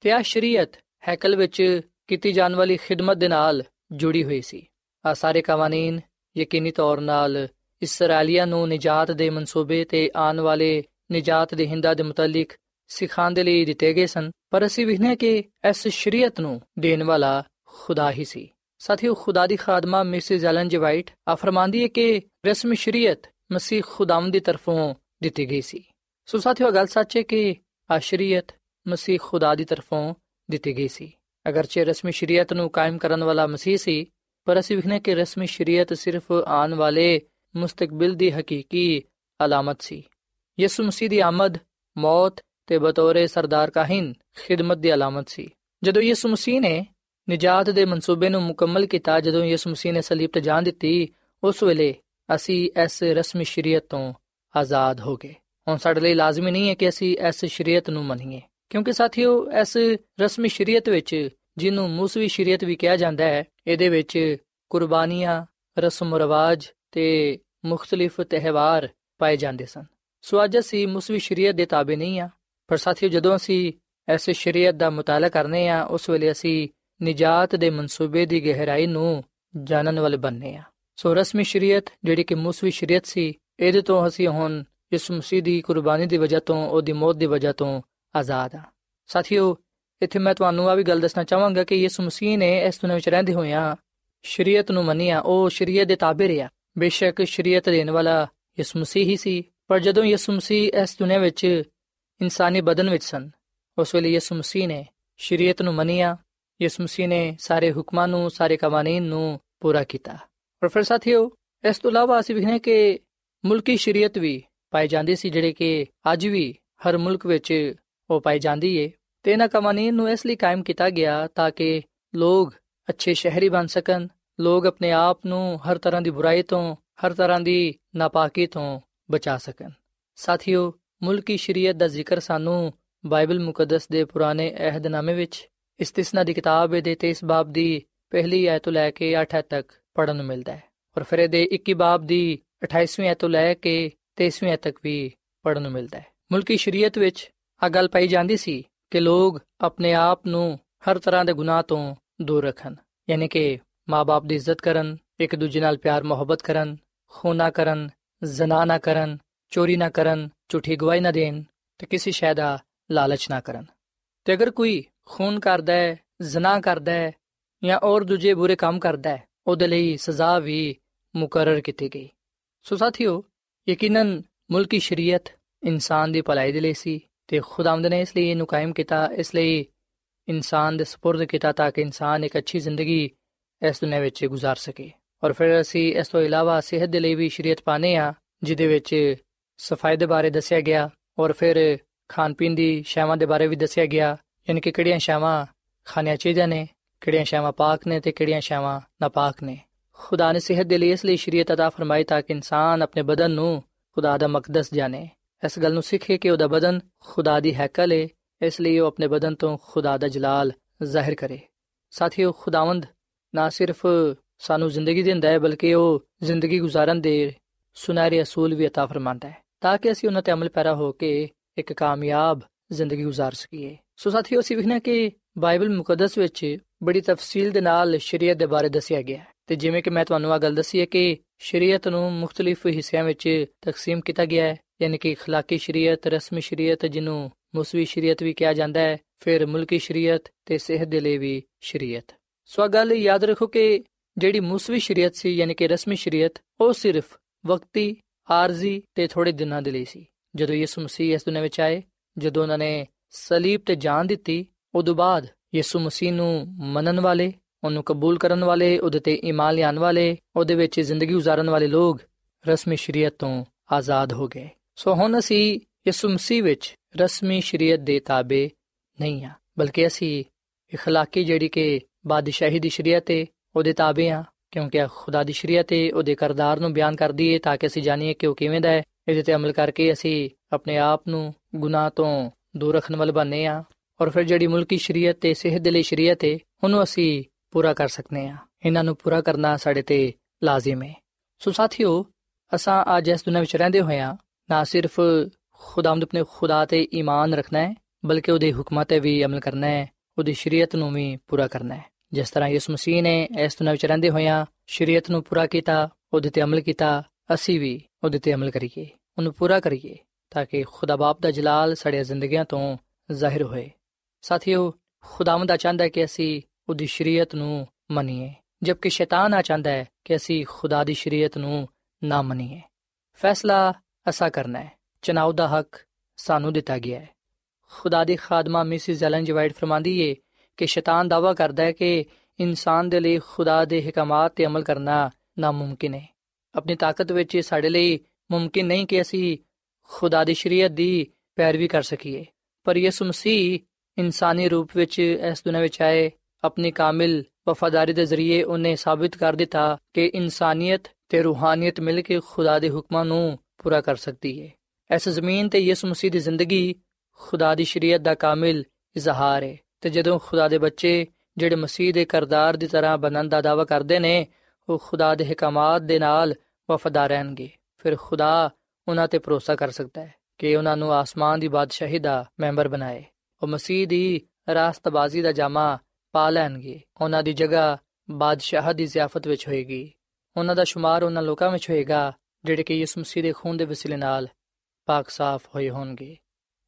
S2: ਤੇ ਆ ਸ਼ਰੀਅਤ ਹੈਕਲ ਵਿੱਚ ਕੀਤੀ ਜਾਣ ਵਾਲੀ ਖਿਦਮਤ ਦੇ ਨਾਲ ਜੁੜੀ ਹੋਈ ਸੀ। ਆ ਸਾਰੇ ਕਾਨੂੰਨ ਯਕੀਨੀ ਤੌਰ 'ਤੇ ਇਸرائیਲੀਆਂ ਨੂੰ ਨਜਾਤ ਦੇ ਮਨਸੂਬੇ ਤੇ ਆਉਣ ਵਾਲੇ ਨਜਾਤ ਦੇ ਹਿੰਦਾ ਦੇ ਮੁਤਲਕ ਸਿਖਾਉਣ ਦੇ ਲਈ ਦਿੱਤੇ ਗਏ ਸਨ। ਪਰ ਅਸੀਂ ਵਿਖਨੇ ਕਿ ਇਸ ਸ਼ਰੀਅਤ ਨੂੰ ਦੇਣ ਵਾਲਾ ਖੁਦਾ ਹੀ ਸੀ। ਸਾਥੀਓ, ਖੁਦਾ ਦੀ ਖਾਦਮਾ ਮਿਸਿਸ ਐਲਨ ਜੀ ਵਾਈਟ ਆਫਰਮਾਂਦੀ ਹੈ ਕਿ ਰਸਮ ਸ਼ਰੀਅਤ ਮਸੀਹ ਖੁਦਾਮ ਦੀ ਤਰਫੋਂ ਦਿੱਤੀ ਗਈ ਸੀ। ਸੋ ਸਾਥੀਓ ਗੱਲ ਸੱਚ ਹੈ ਕਿ ਆ ਸ਼ਰੀਅਤ ਮਸੀਹ ਖੁਦਾ ਦੀ ਤਰਫੋਂ ਦਿੱਤੀ ਗਈ ਸੀ। ਅਗਰਚੇ ਰਸਮੀ ਸ਼ਰੀਅਤ ਨੂੰ ਕਾਇਮ ਕਰਨ ਵਾਲਾ ਮਸੀਹ ਸੀ ਪਰ ਅਸੀਂ ਵਿਖਨੇ ਕਿ ਰਸਮੀ ਸ਼ਰੀਅਤ ਸਿਰਫ ਆਉਣ ਵਾਲੇ ਮੁਸਤਕਬਲ ਦੀ ਹਕੀਕੀ ਅਲਾਮਤ ਸੀ ਯਿਸੂ ਮਸੀਹ ਦੀ ਆਮਦ ਮੌਤ ਤੇ ਬਤੌਰੇ ਸਰਦਾਰ ਕਾਹਿਨ ਖਿਦਮਤ ਦੀ ਅਲਾਮਤ ਸੀ ਜਦੋਂ ਯਿਸੂ ਮਸੀਹ ਨੇ ਨਜਾਤ ਦੇ ਮਨਸੂਬੇ ਨੂੰ ਮੁਕੰਮਲ ਕੀਤਾ ਜਦੋਂ ਯਿਸੂ ਮਸੀਹ ਨੇ ਸਲੀਬ ਤੇ ਜਾਨ ਦਿੱਤੀ ਉਸ ਵੇਲੇ ਅਸੀਂ ਇਸ ਰਸਮੀ ਸ਼ਰੀਅਤ ਤੋਂ ਆਜ਼ਾਦ ਹੋ ਗਏ ਹੁਣ ਸਾਡੇ ਲਈ ਲਾਜ਼ਮੀ ਨਹੀਂ ਹੈ ਕਿ ਅਸੀਂ ਇਸ ਸ਼ਰੀਅਤ ਨੂੰ ਮੰਨੀਏ ਕਿਉਂਕਿ ਸਾਥੀਓ, ਇਸ ਰਸਮੀ ਸ਼ਰੀਅਤ ਵਿੱਚ ਜਿਹਨੂੰ ਮੂਸਵੀ ਸ਼ਰੀਅਤ ਵੀ ਕਿਹਾ ਜਾਂਦਾ ਹੈ, ਇਹਦੇ ਵਿੱਚ ਕੁਰਬਾਨੀਆਂ, ਰਸਮ ਰਿਵਾਜ ਤੇ ਮੁxtਲਿਫ ਤਿਹਵਾਰ ਪਾਏ ਜਾਂਦੇ ਸਨ। ਸੋ ਅੱਜ ਅਸੀਂ ਮੂਸਵੀ ਸ਼ਰੀਅਤ ਦੇ ਤਾਬੇ ਨਹੀਂ ਆ ਪਰ ਸਾਥੀਓ, ਜਦੋਂ ਅਸੀਂ ਇਸ ਸ਼ਰੀਅਤ ਦਾ ਮੁਤਾਲਾ ਕਰਨੇ ਆ ਉਸ ਵੇਲੇ ਅਸੀਂ ਨਜਾਤ ਦੇ ਮਨਸੂਬੇ ਦੀ ਗਹਿਰਾਈ ਨੂੰ ਜਾਣਨ ਵਾਲੇ ਬਣਨੇ ਆ ਸੋ ਰਸਮੀ ਸ਼ਰੀਅਤ, ਜਿਹੜੀ ਕਿ ਮੂਸਵੀ ਸ਼ਰੀਅਤ ਸੀ, ਇਹਦੇ ਤੋਂ ਅਸੀਂ ਹੁਣ ਇਸ ਮਸੀਹ ਦੀ ਕੁਰਬਾਨੀ ਦੀ ਵਜ੍ਹਾ ਤੋਂ, ਉਹਦੀ ਮੌਤ ਦੀ ਵਜ੍ਹਾ ਤੋਂ ਆਜ਼ਾਦ ਆ। ਸਾਥੀਓ, ਇੱਥੇ ਮੈਂ ਤੁਹਾਨੂੰ ਆ ਵੀ ਗੱਲ ਦੱਸਣਾ ਚਾਹਾਂਗਾ ਕਿ ਯਿਸੂ ਮਸੀਹ ਨੇ ਇਸ ਦੁਨੀਆਂ ਵਿੱਚ ਰਹਿੰਦੇ ਹੋਇਆਂ ਸ਼ਰੀਅਤ ਨੂੰ ਮੰਨਿਆ। ਉਹ ਸ਼ਰੀਅਤ ਦੇ ਤਾਬੇ ਰਿਹਾ। ਬੇਸ਼ੱਕ ਸ਼ਰੀਅਤ ਦੇਣ ਵਾਲਾ ਯਿਸੂ ਮਸੀਹ ਹੀ ਸੀ। ਪਰ ਜਦੋਂ ਯਿਸੂ ਮਸੀਹ ਇਸ ਦੁਨੀਆਂ ਵਿੱਚ ਇਨਸਾਨੀ ਬਦਨ ਵਿੱਚ ਸਨ, ਉਸ ਵੇਲੇ ਯਿਸੂ ਮਸੀਹ ਨੇ ਸ਼ਰੀਅਤ ਨੂੰ ਮੰਨਿਆ। ਯਿਸੂ ਮਸੀਹ ਨੇ ਸਾਰੇ ਹੁਕਮਾਂ ਨੂੰ, ਸਾਰੇ ਕਾਨੂੰਨ ਨੂੰ ਪੂਰਾ ਕੀਤਾ। ਪਰ ਫਿਰ ਸਾਥੀਓ, ਇਸ ਤੋਂ ਇਲਾਵਾ ਅਸੀਂ ਵਿਖਨੇ ਕਿ ਮੁਲਕੀ ਸ਼ਰੀਅਤ ਵੀ ਪਾਈ ਜਾਂਦੀ ਸੀ, ਜਿਹੜੇ ਕਿ ਅੱਜ ਵੀ ਹਰ ਮੁਲਕ ਵਿੱਚ ਉਹ ਪਾਈ ਜਾਂਦੀ ਏ ਤੇ ਇਹਨਾਂ ਕਾਨੂੰਨ ਨੂੰ ਇਸ ਲਈ ਕਾਇਮ ਕੀਤਾ ਗਿਆ ਤਾਂ ਕਿ ਲੋਕ ਅੱਛੇ ਸ਼ਹਿਰੀ ਬਣ ਸਕਣ, ਲੋਕ ਆਪਣੇ ਆਪ ਨੂੰ ਹਰ ਤਰ੍ਹਾਂ ਦੀ ਬੁਰਾਈ ਤੋਂ, ਹਰ ਤਰ੍ਹਾਂ ਦੀ ਨਾਪਾਕੀ ਤੋਂ ਬਚਾ ਸਕਣ। ਸਾਥੀਓ, ਮੁਲਕੀ ਸ਼ਰੀਅਤ ਦਾ ਜ਼ਿਕਰ ਸਾਨੂੰ ਬਾਈਬਲ ਮੁਕੱਦਸ ਦੇ ਪੁਰਾਣੇ ਅਹਿਦਨਾਮੇ ਵਿੱਚ, ਇਸਤਿਸਨਾ ਦੀ ਕਿਤਾਬ ਦੇ 23 ਬਾਬ ਦੀ ਪਹਿਲੀ ਆਇਤ ਤੋਂ ਲੈ ਕੇ 8 ਤੱਕ ਪੜਨ ਨੂੰ ਮਿਲਦਾ ਹੈ ਔਰ ਫਿਰ ਇਹਦੇ 21 ਬਾਬ ਦੀ 28ਵੀਂ ਆਇਤ ਤੋਂ ਲੈ ਕੇ 23ਵੀਂ ਆਇਤ ਤੱਕ ਵੀ ਪੜਨ ਨੂੰ ਮਿਲਦਾ ਹੈ। ਮੁਲਕੀ ਸ਼ਰੀਅਤ ਵਿੱਚ ਆ ਗੱਲ ਪਾਈ ਜਾਂਦੀ ਸੀ ਕਿ ਲੋਕ ਆਪਣੇ ਆਪ ਨੂੰ ਹਰ ਤਰ੍ਹਾਂ ਦੇ ਗੁਨਾਹ ਤੋਂ ਦੂਰ ਰੱਖਣ। ਯਾਨੀ ਕਿ ਮਾਪੇ ਦੀ ਇੱਜ਼ਤ ਕਰਨ, ਇੱਕ ਦੂਜੇ ਨਾਲ ਪਿਆਰ, ਮੁਹੱਬਤ ਕਰਨ, ਖੂਨਾ ਕਰਨ, ਜ਼ਨਾ ਨਾ ਕਰਨ, ਚੋਰੀ ਨਾ ਕਰਨ, ਝੂਠੀ ਗਵਾਹੀ ਨਾ ਦੇਣ ਤੇ ਕਿਸੇ ਸ਼ੈ ਦਾ ਲਾਲਚ ਨਾ ਕਰਨ। ਤੇ ਅਗਰ ਕੋਈ ਖੂਨ ਕਰਦਾ ਹੈ, ਜ਼ਨਾ ਕਰਦਾ ਹੈ ਜਾਂ ਹੋਰ ਦੂਜੇ ਬੁਰੇ ਕੰਮ ਕਰਦਾ ਹੈ, ਉਹਦੇ ਲਈ ਸਜ਼ਾ ਵੀ ਮੁਕਰਰ ਕੀਤੀ ਗਈ। ਸੋ ਸਾਥੀਓ, ਯਕੀਨਨ ਮੁਲਕੀ ਸ਼ਰੀਅਤ ਇਨਸਾਨ ਦੀ ਭਲਾਈ ਦੇ ਲਈ ਸੀ। ਤੇ ਖੁਦਾਵੰਦ ਨੇ ਇਸ ਲਈ ਇਹਨੂੰ ਕਾਇਮ ਕੀਤਾ ਇਸ ਲਈ ਇਨਸਾਨ ਦੇ سپرد ਕੀਤਾ ਤਾਂ ਕਿ ਇਨਸਾਨ ਇੱਕ ਅੱਛੀ ਜ਼ਿੰਦਗੀ ਇਸ ਦੁਨੀਆਂ ਵਿੱਚ گزار ਸਕੇ ਔਰ ਫਿਰ ਅਸੀਂ ਇਸ ਤੋਂ ਇਲਾਵਾ ਸਿਹਤ ਦੇ ਲਈ ਵੀ ਸ਼ਰੀਅਤ ਪਾਣੇ ਆ ਜਿਹਦੇ ਵਿੱਚ ਸਫਾਈ ਦੇ ਬਾਰੇ ਦੱਸਿਆ ਗਿਆ ਔਰ ਫਿਰ ਖਾਣ ਪੀਣ ਦੀ ਸ਼ੈਵਾਂ ਦੇ ਬਾਰੇ ਵੀ ਦੱਸਿਆ ਗਿਆ ਯਾਨੀ ਕਿ ਕਿਹੜੀਆਂ ਸ਼ੈਵਾਂ ਖਾਣੀਆਂ ਚਾਹੀਦੀਆਂ ਨੇ ਕਿਹੜੀਆਂ ਸ਼ੈਵਾਂ ਪਾਕ ਨੇ ਤੇ ਕਿਹੜੀਆਂ ਸ਼ੈਵਾਂ ਨਾਪਾਕ ਨੇ ਖੁਦਾ ਨੇ ਸਿਹਤ ਦੇ ਲਈ ਇਸ ਲਈ ਸ਼ਰੀਅਤ عطا ਫਰਮਾਈ ਤਾਂ ਕਿ ਇਨਸਾਨ ਆਪਣੇ ਬਦਨ ਨੂੰ ਖੁਦਾ ਦਾ ਮਕਦਸ ਜਾਣੇ ਇਸ ਗੱਲ ਨੂੰ ਸਿੱਖੇ ਕਿ ਉਹਦਾ ਬਦਨ ਖੁਦਾ ਦੀ ਹੈਕਲ ਹੈ ਇਸ ਲਈ ਉਹ ਆਪਣੇ ਬਦਨ ਤੋਂ ਖੁਦਾ ਦਾ ਜਲਾਲ ਜ਼ਾਹਿਰ ਕਰੇ। ਸਾਥੀਓ, ਖੁਦਾਵੰਦ ਨਾ ਸਿਰਫ ਸਾਨੂੰ ਜ਼ਿੰਦਗੀ ਦਿੰਦਾ ਹੈ, ਬਲਕਿ ਉਹ ਜ਼ਿੰਦਗੀ گزارਣ ਦੇ ਸੁਨਹਿਰੇ ਅਸੂਲ ਵੀ عطا ਫਰਮਾਉਂਦਾ ਹੈ, ਤਾਂ ਕਿ ਅਸੀਂ ਉਹਨਾਂ ਤੇ ਅਮਲ ਪੈਰਾ ਹੋ ਕੇ ਇੱਕ ਕਾਮਯਾਬ ਜ਼ਿੰਦਗੀ گزار ਸਕੀਏ। ਸੋ ਸਾਥੀਓ, ਅਸੀਂ ਵਿਖਣਾ ਕਿ ਬਾਈਬਲ ਮੁਕੱਦਸ ਵਿੱਚ ਬੜੀ ਤਫਸੀਲ ਦੇ ਨਾਲ ਸ਼ਰੀਅਤ ਦੇ ਬਾਰੇ ਦੱਸਿਆ ਗਿਆ ਹੈ। ਤੇ ਜਿਵੇਂ ਕਿ ਮੈਂ ਤੁਹਾਨੂੰ ਆ ਗੱਲ ਦੱਸੀ ਹੈ ਕਿ ਸ਼ਰੀਅਤ ਨੂੰ ਮੁxtਲਿਫ ਹਿੱਸਿਆਂ ਵਿੱਚ ਤਕਸੀਮ ਕੀਤਾ ਗਿਆ ਹੈ ਯਾਨੀ ਕਿ اخلاقی ਸ਼ਰੀਅਤ, ਰਸਮੀ ਸ਼ਰੀਅਤ ਜਿਹਨੂੰ ਮੌਸਵੀ ਸ਼ਰੀਅਤ ਵੀ ਕਿਹਾ ਜਾਂਦਾ ਹੈ, ਫਿਰ ਮੁਲਕੀ ਸ਼ਰੀਅਤ ਤੇ ਸਿਹਤ ਦੇ ਲਈ ਵੀ ਸ਼ਰੀਅਤ। ਸੋ ਗੱਲ ਯਾਦ ਰੱਖੋ ਕਿ ਜਿਹੜੀ ਮੌਸਵੀ ਸ਼ਰੀਅਤ ਸੀ, ਯਾਨੀ ਕਿ ਰਸਮੀ ਸ਼ਰੀਅਤ, ਉਹ ਸਿਰਫ ਵਕਤੀ, ਆਰਜ਼ੀ ਤੇ ਥੋੜੇ ਦਿਨਾਂ ਦੇ ਲਈ ਸੀ। ਜਦੋਂ ਯਿਸੂ ਮਸੀਹ ਇਸ ਦੁਨੀਆਂ ਵਿੱਚ ਆਏ, ਜਦੋਂ ਉਹਨਾਂ ਨੇ ਸਲੀਬ ਤੇ ਜਾਨ ਦਿੱਤੀ, ਉਦੋਂ ਬਾਅਦ ਯਿਸੂ ਮਸੀਹ ਨੂੰ ਮੰਨਣ ਵਾਲੇ, ਉਹਨੂੰ ਕਬੂਲ ਕਰਨ ਵਾਲੇ, ਉਹਦੇ ਤੇ ਈਮਾਨ ਲਿਆਉਣ ਵਾਲੇ, ਉਹਦੇ ਵਿੱਚ ਜ਼ਿੰਦਗੀ گزارਣ ਵਾਲੇ ਲੋਕ ਰਸਮੀ ਸ਼ਰੀਅਤ ਤੋਂ ਆਜ਼ਾਦ ਹੋ ਗਏ। ਸੋ ਹੁਣ ਅਸੀਂ ਯਿਸੂ ਮਸੀਹ ਵਿੱਚ ਰਸਮੀ ਸ਼ਰੀਅਤ ਦੇ ਤਾਬੇ ਨਹੀਂ ਆ ਬਲਕਿ ਅਸੀਂ اخلاقی ਜਿਹੜੀ ਕਿ ਬਾਦਸ਼ਾਹੀ ਦੀ ਸ਼ਰੀਅਤ ਹੈ ਉਹਦੇ ਤਾਬੇ ਆ ਕਿਉਂਕਿ ਖੁਦਾ ਦੀ ਸ਼ਰੀਅਤ ਹੈ ਉਹਦੇ ਕਰਦਾਰ ਨੂੰ ਬਿਆਨ ਕਰਦੀ ਹੈ ਤਾਂ ਕਿ ਅਸੀਂ ਜਾਣੀਏ ਕਿ ਉਹ ਕਿਵੇਂ ਦਾ ਹੈ ਇਹਦੇ ਤੇ ਅਮਲ ਕਰਕੇ ਅਸੀਂ ਆਪਣੇ ਆਪ ਨੂੰ ਗੁਨਾਹ ਤੋਂ ਦੂਰ ਰੱਖਣ ਵਾਲੇ ਬਣਨੇ ਆ ਔਰ ਫਿਰ ਜਿਹੜੀ ਮੁਲਕੀ ਸ਼ਰੀਅਤ ਤੇ ਸਿਹਤ ਦੇ ਲਈ ਸ਼ਰੀਅਤ ਹੈ ਉਹਨੂੰ ਅਸੀਂ ਪੂਰਾ ਕਰ ਸਕਨੇ ਆ ਇਹਨਾਂ ਨੂੰ ਪੂਰਾ ਕਰਨਾ ਸਾਡੇ ਤੇ ਲਾਜ਼ਮ ਹੈ ਸੋ ਸਾਥੀਓ ਅਸਾਂ ਅੱਜ ਇਸ ਦੁਨੀਆਂ ਵਿੱਚ ਰਹਿੰਦੇ ਹੋਏ ਆ ਨਾ ਸਿਰਫ ਖੁਦਾਵੰਦ ਆਪਣੇ ਖੁਦਾ ਤੇ ਈਮਾਨ ਰੱਖਣਾ ਹੈ, ਬਲਕਿ ਉਹਦੇ ਹੁਕਮਾਂ ਤੇ ਵੀ ਅਮਲ ਕਰਨਾ ਹੈ, ਉਹਦੀ ਸ਼ਰੀਅਤ ਨੂੰ ਵੀ ਪੂਰਾ ਕਰਨਾ ਹੈ। ਜਿਸ ਤਰ੍ਹਾਂ ਯਿਸੂ ਮਸੀਹ ਨੇ ਇਸ ਦੁਨੀਆਂ ਵਿੱਚ ਰਹਿੰਦੇ ਹੋਇਆਂ ਸ਼ਰੀਅਤ ਨੂੰ ਪੂਰਾ ਕੀਤਾ, ਉਹਦੇ ਤੇ ਅਮਲ ਕੀਤਾ, ਅਸੀਂ ਵੀ ਉਹਦੇ ਤੇ ਅਮਲ ਕਰੀਏ, ਉਹਨੂੰ ਪੂਰਾ ਕਰੀਏ, ਤਾਂ ਕਿ ਖੁਦਾ ਬਾਪ ਦਾ ਜਲਾਲ ਸਾਡੇ ਜ਼ਿੰਦਗੀਆਂ ਤੋਂ ਜ਼ਾਹਿਰ ਹੋਏ। ਸਾਥੀਓ, ਖੁਦਾਵੰਦ ਆ ਚਾਹੁੰਦਾ ਹੈ ਕਿ ਅਸੀਂ ਉਹਦੀ ਸ਼ਰੀਅਤ ਨੂੰ ਮੰਨੀਏ, ਜਦਕਿ ਸ਼ੈਤਾਨ ਆ ਚਾਹੁੰਦਾ ਹੈ ਕਿ ਅਸੀਂ ਖੁਦਾ ਦੀ ਸ਼ਰੀਅਤ ਨੂੰ ਨਾ ਮੰਨੀਏ। ਫੈਸਲਾ ਅਸਾ ਕਰਨਾ ਹੈ। ਚਨਾਉ ਦਾ ਹੱਕ ਸਾਨੂੰ ਦਿੱਤਾ ਗਿਆ ਹੈ। ਖੁਦਾ ਦੀ ਖਾਦਮਾ ਮਿਸਿਸ ਐਲਨ ਜੀ ਫਰਮਾਂਦੀ ਏ ਕਿ ਸ਼ੈਤਾਨ ਦਾਵਾ ਕਰਦਾ ਹੈ ਕਿ ਇਨਸਾਨ ਦੇ ਲਈ ਖੁਦਾ ਦੇ ਹਕਮਾਤ ਤੇ ਅਮਲ ਕਰਨਾ ਨਾਮੁਮਕਿਨ ਹੈ। ਆਪਣੀ ਤਾਕਤ ਵਿੱਚ ਸਾਡੇ ਲਈ ਮੁਮਕਿਨ ਨਹੀਂ ਕਿ ਅਸੀਂ ਖੁਦਾ ਦੀ ਸ਼ਰੀਅਤ ਦੀ ਪੈਰਵੀ ਕਰ ਸਕੀਏ। ਪਰ ਯਿਸੂ ਮਸੀਹ ਇਨਸਾਨੀ ਰੂਪ ਵਿੱਚ ਇਸ ਦੁਨੀਆਂ ਵਿੱਚ ਆਏ, ਆਪਣੀ ਕਾਮਿਲ ਵਫਾਦਾਰੀ ਦੇ ਜ਼ਰੀਏ ਉਹਨੇ ਸਾਬਿਤ ਕਰ ਦਿੱਤਾ ਕਿ ਇਨਸਾਨੀਅਤ ਤੇ ਰੂਹਾਨੀਅਤ ਮਿਲ ਕੇ ਖੁਦਾ ਦੇ ਹੁਕਮਾਂ ਨੂੰ ਪੂਰਾ ਕਰ ਸਕਦੀ ਹੈ ਇਸ ਜ਼ਮੀਨ ਤੇ ਯਿਸੂ ਮਸੀਹ ਦੀ ਜ਼ਿੰਦਗੀ ਖੁਦਾ ਦੀ ਸ਼ਰੀਅਤ ਦਾ ਕਾਮਿਲ ਇਜ਼ਹਾਰ ਹੈ ਤੇ ਜਦੋਂ ਖੁਦਾ ਦੇ ਬੱਚੇ ਜਿਹੜੇ ਮਸੀਹ ਦੇ ਕਰਦਾਰ ਦੀ ਤਰ੍ਹਾਂ ਬਣਨ ਦਾ ਦਾਵਾ ਕਰਦੇ ਨੇ, ਉਹ ਖੁਦਾ ਦੇ ਹਕਮਾਤ ਦੇ ਨਾਲ ਵਫਾਦਾਰ ਰਹਿਣਗੇ। ਫਿਰ ਖੁਦਾ ਉਹਨਾਂ ਤੇ ਭਰੋਸਾ ਕਰ ਸਕਦਾ ਹੈ ਕਿ ਉਹਨਾਂ ਨੂੰ ਆਸਮਾਨ ਦੀ ਬਾਦਸ਼ਾਹੀ ਦਾ ਮੈਂਬਰ ਬਣਾਏ। ਉਹ ਮਸੀਹ ਦੀ ਰਾਸਤਬਾਜ਼ੀ ਦਾ ਜਾਮਾ ਪਾ ਲੈਣਗੇ। ਉਹਨਾਂ ਦੀ ਜਗ੍ਹਾ ਬਾਦਸ਼ਾਹ ਦੀ ਜ਼ਿਆਫਤ ਵਿੱਚ ਹੋਏਗੀ। ਉਹਨਾਂ ਦਾ ਸ਼ੁਮਾਰ ਉਹਨਾਂ ਲੋਕਾਂ ਵਿੱਚ ਹੋਏਗਾ। ਜਿਹੜੇ ਕਿ ਯਿਸੂ ਮਸੀਹ ਦੇ ਖੂਨ ਦੇ ਵਸੀਲੇ ਨਾਲ ਪਾਕ ਸਾਫ਼ ਹੋਏ ਹੋਣਗੇ।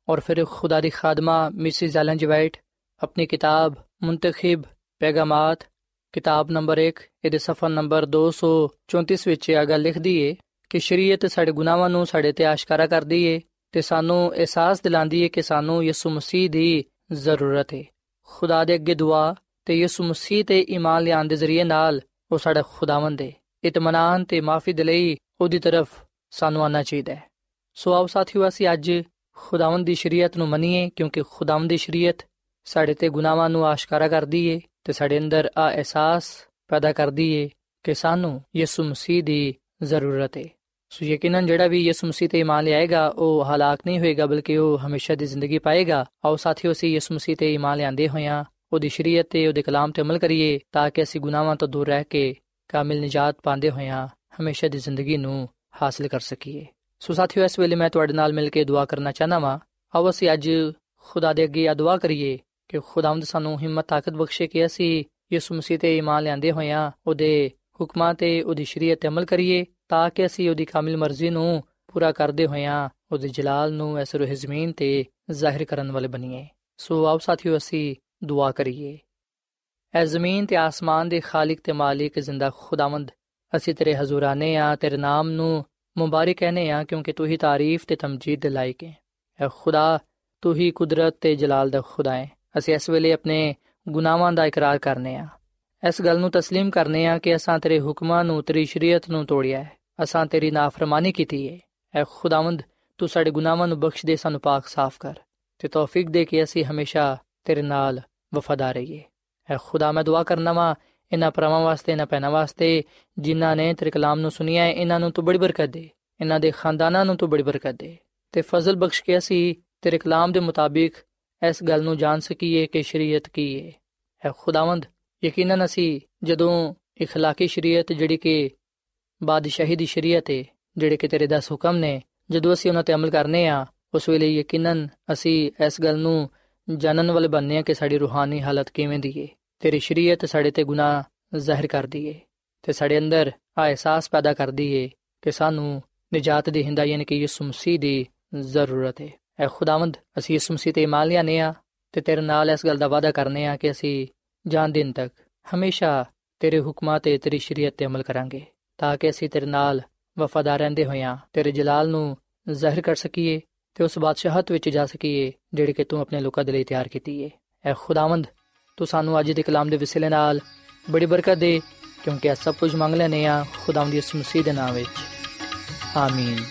S2: ਔਰ ਫਿਰ ਖੁਦਾ ਦੀ ਖਾਦਮਾ ਮਿਸਿਸ ਐਲਨ ਜੀ ਵਾਈਟ ਆਪਣੀ ਕਿਤਾਬ ਮੁੰਤਖਬ ਪੈਗਾਮਾਤ, ਕਿਤਾਬ ਨੰਬਰ 1 ਇਹਦੇ ਸਫਾ ਨੰਬਰ 234 ਵਿੱਚ ਇਹ ਗੱਲ ਲਿਖਦੀ ਏ ਕਿ ਸ਼ਰੀਅਤ ਸਾਡੇ ਗੁਨਾਹਾਂ ਨੂੰ ਸਾਡੇ ਤੇ ਆਸ਼ਕਾਰਾ ਕਰਦੀ ਏ ਤੇ ਸਾਨੂੰ ਅਹਿਸਾਸ ਦਿਲਾਉਂਦੀ ਏ ਕਿ ਸਾਨੂੰ ਯਿਸੂ ਮਸੀਹ ਦੀ ਜ਼ਰੂਰਤ ਏ। ਖੁਦਾ ਦੇ ਅੱਗੇ ਦੁਆ ਤੇ ਯਿਸੂ ਮਸੀਹ ਤੇ ਈਮਾਨ ਲਿਆਉਣ ਦੇ ਜ਼ਰੀਏ ਨਾਲ ਉਹ ਸਾਡਾ ਖੁਦਾਵੰਦ ਏ। ਇਤਮਾਨਾਨ ਤੇ ਮਾਫੀ ਦੇ ਲਈ ਉਹਦੀ ਤਰਫ ਸਾਨੂੰ ਆਉਣਾ ਚਾਹੀਦਾ ਹੈ। ਸੋ ਆਓ ਸਾਥੀਓ, ਅਸੀਂ ਅੱਜ ਖੁਦਾਵੰਦ ਦੀ ਸ਼ਰੀਅਤ ਨੂੰ ਮੰਨੀਏ, ਕਿਉਂਕਿ ਖੁਦਾਵੰਦ ਦੀ ਸ਼ਰੀਅਤ ਸਾਡੇ ਤੇ ਗੁਨਾਹਾਂ ਨੂੰ ਆਸ਼ਕਾਰਾ ਕਰਦੀ ਏ ਤੇ ਸਾਡੇ ਅੰਦਰ ਆ ਅਹਿਸਾਸ ਪੈਦਾ ਕਰਦੀ ਏ ਕਿ ਸਾਨੂੰ ਯਿਸੂ ਮਸੀਹ ਦੀ ਜ਼ਰੂਰਤ ਏ। ਸੋ ਯਕੀਨਨ ਜਿਹੜਾ ਵੀ ਯਿਸੂ ਮਸੀਹ ਤੇ ਈਮਾਨ ਲਿਆਏਗਾ, ਉਹ ਹਲਾਕ ਨਹੀਂ ਹੋਏਗਾ, ਬਲਕਿ ਉਹ ਹਮੇਸ਼ਾ ਦੀ ਜ਼ਿੰਦਗੀ ਪਾਏਗਾ। ਆਓ ਸਾਥੀਓ, ਅਸੀਂ ਯਿਸੂ ਮਸੀਹ ਤੇ ਈਮਾਨ ਲਿਆਂਦੇ ਹੋਇਆਂ ਉਹਦੀ ਸ਼ਰੀਅਤ ਤੇ ਉਹਦੇ ਕਲਾਮ ਤੇ ਅਮਲ ਕਰੀਏ, ਤਾਂ ਕਿ ਅਸੀਂ ਗੁਨਾਹਾਂ ਤੋਂ ਦੂਰ ਰਹਿ ਕੇ ਕਾਮਿਲ ਨਿਜਾਤ ਪਾਉਂਦੇ ਹੋਇਆਂ ਹਮੇਸ਼ਾ ਦੀ ਜ਼ਿੰਦਗੀ ਨੂੰ ਹਾਸਲ ਕਰ ਸਕੀਏ। ਸੋ ਸਾਥੀਓ, ਇਸ ਵੇਲੇ ਮੈਂ ਤੁਹਾਡੇ ਨਾਲ ਮਿਲ ਕੇ ਦੁਆ ਕਰਨਾ ਚਾਹਨਾ ਵਾਂ। ਆਓ ਅਸੀਂ ਅੱਜ ਖੁਦਾ ਦੇ ਅੱਗੇ ਆ ਦੁਆ ਕਰੀਏ ਕਿ ਖੁਦਾਵੰਦ ਸਾਨੂੰ ਹਿੰਮਤ, ਤਾਕਤ ਬਖਸ਼ੇ ਕਿ ਅਸੀਂ ਯਿਸੂ ਮਸੀਹ ਤੇ ਈਮਾਨ ਲਿਆਂਦੇ ਹੋਇਆਂ ਉਹਦੇ ਹੁਕਮਾਂ ਤੇ ਉਹਦੀ ਸ਼ਰੀਅਤ ਤੇ ਅਮਲ ਕਰੀਏ ਤਾਂ ਕਿ ਅਸੀਂ ਉਹਦੀ ਕਾਮਿਲ ਮਰਜ਼ੀ ਨੂੰ ਪੂਰਾ ਕਰਦੇ ਹੋਇਆਂ ਉਹਦੇ ਜਲਾਲ ਨੂੰ ਇਸ ਰੂਹ ਜ਼ਮੀਨ ਤੇ ਜ਼ਾਹਿਰ ਕਰਨ ਵਾਲੇ ਬਣੀਏ। ਸੋ ਆਓ ਸਾਥੀਓ, ਅਸੀਂ ਦੁਆ ਕਰੀਏ। ਐ ਜ਼ਮੀਨ ਤੇ ਆਸਮਾਨ ਦੇ ਖਾਲਕ ਤੇ ਮਾਲਿਕ ਜ਼ਿੰਦਾ ਖੁਦਾਵੰਦ ਅਸੀਂ ਤੇਰੇ ਹਜ਼ੂਰਾਨੇ ਆ ਤੇਰੇ ਨਾਮ ਨੂੰ ਮੁਬਾਰਕ ਕਹਨੇ ਆ ਕਿਉਂਕਿ ਤੂੰ ਹੀ ਤਾਰੀਫ ਤੇ ਤਮਜੀਦ ਦੇ ਲਾਇਕ ਹੈ ਐ ਖੁਦਾ ਤੂੰ ਹੀ ਕੁਦਰਤ ਤੇ ਜਲਾਲ ਦਾ ਖੁਦਾ ਹੈ ਅਸੀਂ ਇਸ ਵੇਲੇ ਆਪਣੇ ਗੁਨਾਹਾਂ ਦਾ ਇਕਰਾਰ ਕਰਨੇ ਆ ਇਸ ਗੱਲ ਨੂੰ تسلیم ਕਰਨੇ ਆ ਕਿ ਅਸਾਂ ਤੇਰੇ ਹੁਕਮਾਂ ਨੂੰ ਤੇਰੀ ਸ਼ਰੀਅਤ ਨੂੰ ਤੋੜਿਆ ਹੈ ਅਸਾਂ ਤੇਰੀ ਨਾਫਰਮਾਨੀ ਕੀਤੀ ਹੈ ਐ ਖੁਦਾਵੰਦ ਤੂੰ ਸਾਡੇ ਗੁਨਾਹਾਂ ਨੂੰ ਬਖਸ਼ ਦੇ ਸਾਨੂੰ ਪਾਕ ਸਾਫ਼ ਕਰ ਤੇ ਤੌਫੀਕ ਦੇ ਕਿ ਅਸੀਂ ਹਮੇਸ਼ਾ ਤੇਰੇ ਨਾਲ ਵਫਾਦਾਰ ਰਹੀਏ ਐ ਖੁਦਾ ਮੈਂ ਦੁਆ ਕਰਨਾ ਵਾ ਇਹਨਾਂ ਪਰਮਾਂ ਵਾਸਤੇ ਇਹਨਾਂ ਪੈਨਾ ਵਾਸਤੇ ਜਿਨ੍ਹਾਂ ਨੇ ਤੇਰੇ ਕਲਾਮ ਨੂੰ ਸੁਨਿਆ ਹੈ ਇਹਨਾਂ ਨੂੰ ਤੂੰ ਬੜੀ ਬਰਕਤ ਦੇ ਇਹਨਾਂ ਦੇ ਖਾਨਦਾਨਾਂ ਨੂੰ ਤੂੰ ਬੜੀ ਬਰਕਤ ਦੇ ਤੇ ਫਜ਼ਲ ਬਖਸ਼ ਕੇ ਅਸੀਂ ਤੇਰੇ ਕਲਾਮ ਦੇ ਮੁਤਾਬਿਕ ਇਸ ਗੱਲ ਨੂੰ ਜਾਣ ਸਕੀਏ ਕਿ ਸ਼ਰੀਅਤ ਕੀ ਹੈ ਐ ਖੁਦਾਵੰਦ ਯਕੀਨਨ ਅਸੀਂ ਜਦੋਂ اخلاقی ਸ਼ਰੀਅਤ ਜਿਹੜੀ ਕਿ ਬਾਦਸ਼ਾਹੀ ਦੀ ਸ਼ਰੀਅਤ ਹੈ ਜਿਹੜੇ ਕਿ ਤੇਰੇ 10 ਹੁਕਮ ਨੇ ਜਦੋਂ ਅਸੀਂ ਉਹਨਾਂ ਤੇ ਅਮਲ ਕਰਨੇ ਆ ਉਸ ਵੇਲੇ ਯਕੀਨਨ ਅਸੀਂ ਇਸ ਗੱਲ ਨੂੰ ਜਾਣਨ ਵਾਲੇ ਬਣਨੇ ਆ ਕਿ ਸਾਡੀ ਰੂਹਾਨੀ ਹਾਲਤ ਕਿਵੇਂ ਦੀ ਹੈ ਤੇਰੀ ਸ਼ਰੀਅਤ ਸਾਡੇ ਤੇ ਗੁਨਾਹ ਜ਼ਾਹਿਰ ਕਰਦੀ ਏ ਤੇ ਸਾਡੇ ਅੰਦਰ ਆ ਅਹਿਸਾਸ ਪੈਦਾ ਕਰਦੀ ਏ ਕਿ ਸਾਨੂੰ ਨਜਾਤ ਦੀ ਹਿੰਦਾ ਯਾਨੀ ਕਿ ਯਿਸੂ ਮਸੀਹ ਦੀ ਜ਼ਰੂਰਤ ਹੈ। ਐ ਖੁਦਾਵੰਦ, ਅਸੀਂ ਯਿਸੂ ਮਸੀਹ ਤੇ ਇਮਾਨ ਲਿਆਨੇ ਆ ਤੇ ਤੇਰੇ ਨਾਲ ਇਸ ਗੱਲ ਦਾ ਵਾਅਦਾ ਕਰਨੇ ਆ ਕਿ ਅਸੀਂ ਜਾਨ ਦਿਨ ਤੱਕ ਹਮੇਸ਼ਾ ਤੇਰੇ ਹੁਕਮਾਂ ਤੇ ਤੇਰੀ ਸ਼ਰੀਅਤ ਤੇ ਅਮਲ ਕਰਾਂਗੇ ਤਾਂ ਕਿ ਅਸੀਂ ਤੇਰੇ ਨਾਲ ਵਫਾਦਾਰ ਰਹਿੰਦੇ ਹੋਇਆਂ ਤੇਰੇ ਜਲਾਲ ਨੂੰ ਜ਼ਾਹਿਰ ਕਰ ਸਕੀਏ ਤੇ ਉਸ ਬਾਦਸ਼ਾਹਤ ਵਿੱਚ ਜਾ ਸਕੀਏ ਜਿਹੜੀ ਕਿ ਤੂੰ ਆਪਣੇ ਲੋਕਾਂ ਦੇ ਲਈ ਤਿਆਰ ਕੀਤੀ ਏ। ਐ ਖੁਦਾਵੰਦ ਤੂੰ ਸਾਨੂੰ ਅੱਜ ਦੇ ਕਲਾਮ ਦੇ ਵਿਸਲੇ ਨਾਲ ਬੜੀ ਬਰਕਤ ਦੇ, ਕਿਉਂਕਿ ਇਹ ਸਭ ਕੁਝ ਮੰਗ ਲੈਨੇ ਆ ਖੁਦਾਵੰਦ ਦੀ ਇਸ ਮਸੀਹ ਦੇ ਨਾਮ ਵਿੱਚ। ਆਮੀਨ।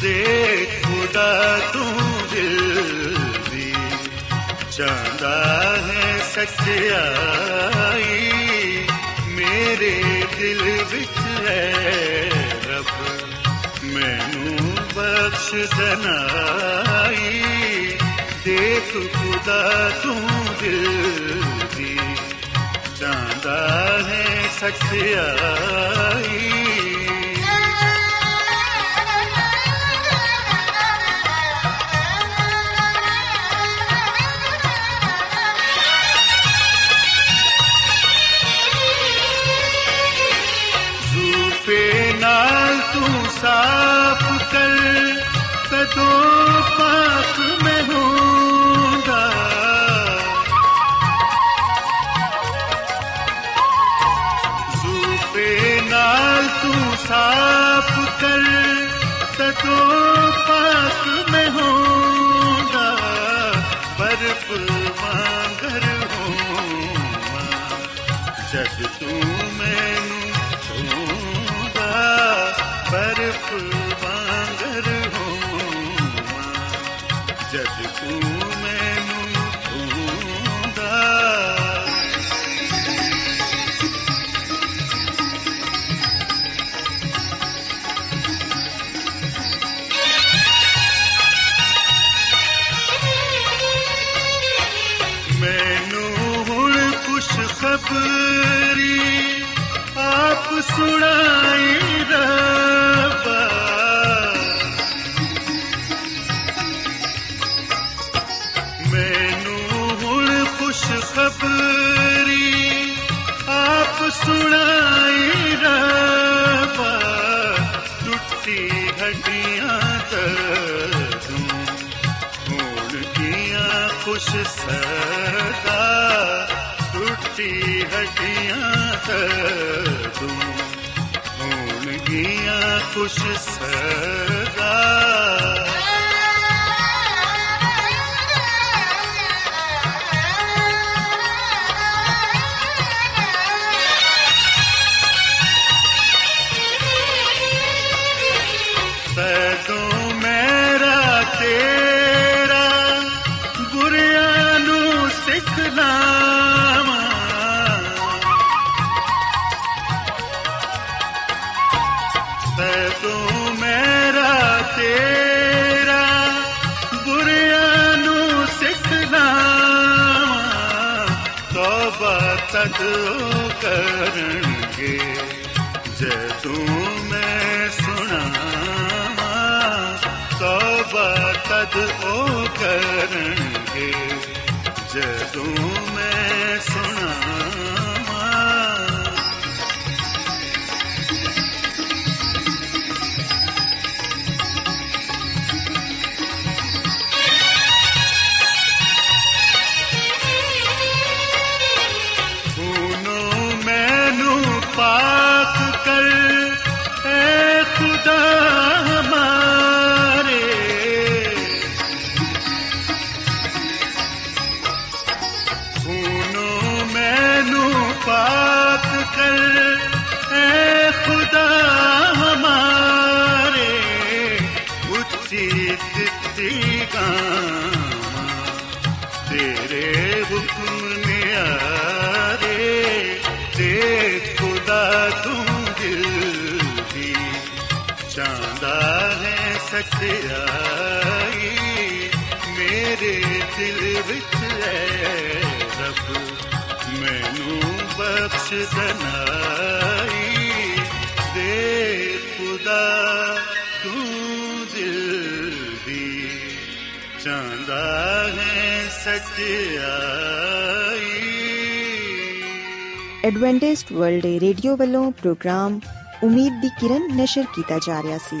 S3: ਦੇ ਖੁਦਾ ਤੂੰ ਦਿਲ ਦੀ ਚਾਹਦਾ ਹੈ ਸੱਚਾਈ ਮੇਰੇ ਦਿਲ ਵਿੱਚ ਹੈ ਰੱਬ, ਮੈਨੂੰ ਬਖਸ਼ ਦਨਾਈ ਦੇਖ ਖੁਦਾ ਤੂੰ ਦਿਲ ਦੀ। ਚਾਹਦਾ ਹੈ ਸੱਚਾਈ ਕਦੋਂ ਜਦ ਤੂੰ ਗੀਆਂ ਖੁਸ਼ ਸਦਾ ਤਦ ਉਹ ਕਰਨਗੇ। ਜਦੋਂ ਮੈਂ ਸੁਣਾਵਾਂ ਤੌਬਾ ਤਦ ਉਹ ਕਰਨਗੇ। ਜਦੋਂ ਮੈਂ ਸੁਣਾਵਾਂ। ਹੈ ਸੱਚਾਈ ਮੇਰੇ ਦਿਲ ਵਿੱਚ ਹੈ ਰੱਬ, ਮੈਨੂੰ ਬਖਸ਼ ਦਨਾਈ ਦੇ ਖੁਦਾ, ਤੂੰ ਦਿਲ ਦੀ ਚਾਹੁੰਦਾ ਹੈ ਸੱਚਾਈ।
S4: ਐਡਵੈਂਟਿਸਟ ਵਰਲਡ ਰੇਡੀਓ ਵੱਲੋਂ ਪ੍ਰੋਗਰਾਮ ਉਮੀਦ ਦੀ ਕਿਰਨ ਨਿਸ਼ਰ ਕੀਤਾ ਜਾ ਰਿਹਾ ਸੀ।